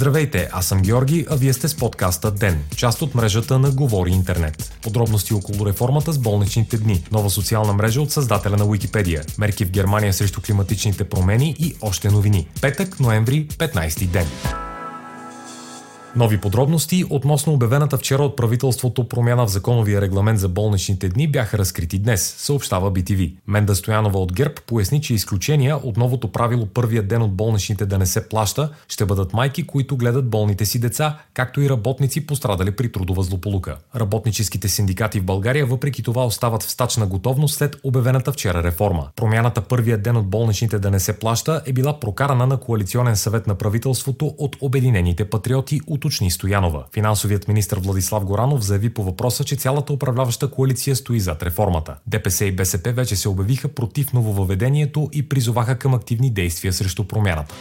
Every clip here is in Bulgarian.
Здравейте, аз съм Георги, а вие сте с подкаста ДЕН, част от мрежата на Говори Интернет. Подробности около реформата с болничните дни, нова социална мрежа от създателя на Уикипедия, мерки в Германия срещу климатичните промени и още новини. Петък, ноември, 15 ден. Нови подробности относно обявената вчера от правителството промяна в законовия регламент за болничните дни бяха разкрити днес, съобщава BTV. Менда Стоянова от ГЕРБ поясни, че изключения от новото правило първия ден от болничните да не се плаща ще бъдат майки, които гледат болните си деца, както и работници пострадали при трудова злополука. Работническите синдикати в България въпреки това остават в стачна готовност след обявената вчера реформа. Промяната първия ден от болничните да не се плаща е била прокарана на коалиционен съвет на правителството от Обединените патриоти от уточни Стоянова. Финансовият министр Владислав Горанов заяви по въпроса, че цялата управляваща коалиция стои зад реформата. ДПС и БСП вече се обявиха против нововъведението и призоваха към активни действия срещу промяната.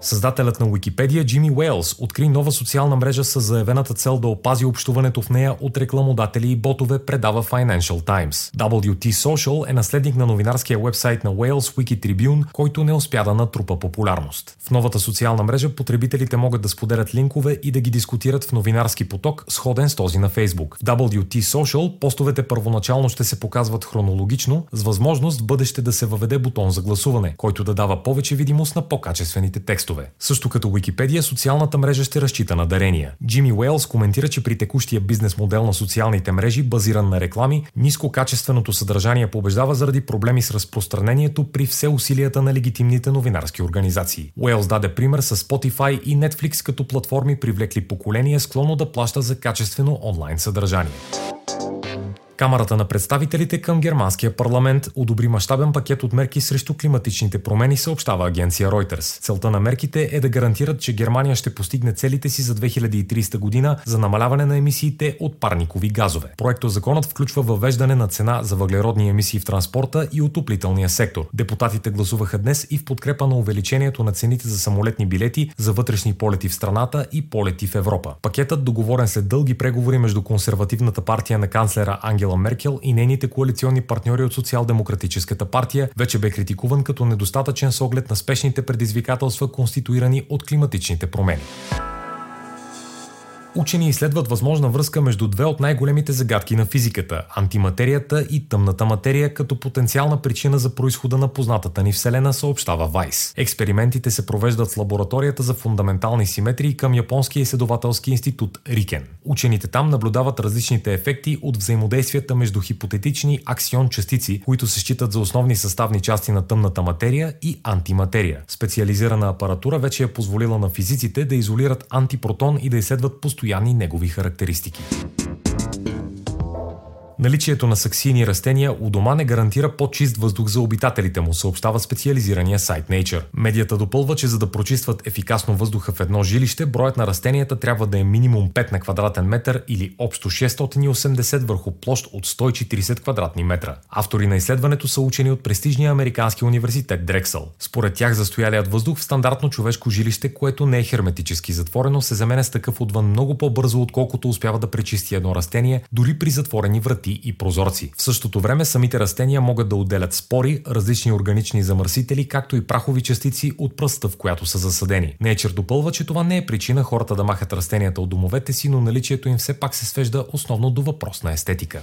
Създателят на Уикипедия Джимми Уейлс откри нова социална мрежа с заявената цел да опази общуването в нея от рекламодатели и ботове, предава Financial Times. WT Social е наследник на новинарския вебсайт на Уейлс Wiki Tribune, който не успя да натрупа популярност. В новата социална мрежа потребителите могат да споделят линкове и да ги дискутират в новинарски поток, сходен с този на Facebook. В WT Social постовете първоначално ще се показват хронологично, с възможност в бъдеще да се въведе бутон за гласуване, който да дава повече видимост на по-качествените текстове текстове. Също като Wikipedia, социалната мрежа ще разчита на дарения. Джимми Уейлс коментира, че при текущия бизнес модел на социалните мрежи, базиран на реклами, нискокачественото съдържание побеждава заради проблеми с разпространението при все усилията на легитимните новинарски организации. Уейлс даде пример с Spotify и Netflix като платформи привлекли поколение склонно да плаща за качествено онлайн съдържание. Камерата на представителите към германския парламент одобри мащабен пакет от мерки срещу климатичните промени, съобщава агенция Reuters. Целта на мерките е да гарантират, че Германия ще постигне целите си за 2030 година за намаляване на емисиите от парникови газове. Проекто законът включва въвеждане на цена за въглеродни емисии в транспорта и отоплителния сектор. Депутатите гласуваха днес и в подкрепа на увеличението на цените за самолетни билети за вътрешни полети в страната и полети в Европа. Пакетът, договорен след дълги преговори между консервативната партия на канцлера Ангел Ангела Меркел и нейните коалиционни партньори от Социал-демократическата партия вече бе критикуван като недостатъчен с оглед на спешните предизвикателства, конституирани от климатичните промени. Учени изследват възможна връзка между две от най-големите загадки на физиката – антиматерията и тъмната материя като потенциална причина за происхода на познатата ни Вселена, съобщава Вайс. Експериментите се провеждат в лабораторията за фундаментални симетрии към Японския изследователски институт Рикен. Учените там наблюдават различните ефекти от взаимодействията между хипотетични аксион частици, които се считат за основни съставни части на тъмната материя и антиматерия. Специализирана апаратура вече е позволила на физиците да изолират антипротон и да изследват постоянни негови характеристики. Наличието на саксийни растения у дома не гарантира по-чист въздух за обитателите му, съобщава специализирания сайт Nature. Медията допълва, че за да прочистват ефикасно въздуха в едно жилище, броят на растенията трябва да е минимум 5 на квадратен метър или общо 680 върху площ от 140 квадратни метра. Автори на изследването са учени от престижния американски университет Дрексъл. Според тях застоялият въздух в стандартно човешко жилище, което не е херметически затворено, се заменя с такъв отвън много по-бързо, отколкото успява да пречисти едно растение, дори при затворени врати врати и прозорци. В същото време самите растения могат да отделят спори, различни органични замърсители, както и прахови частици от пръста, в която са засадени. Нечер допълва, че това не е причина хората да махат растенията от домовете си, но наличието им все пак се свежда основно до въпрос на естетика.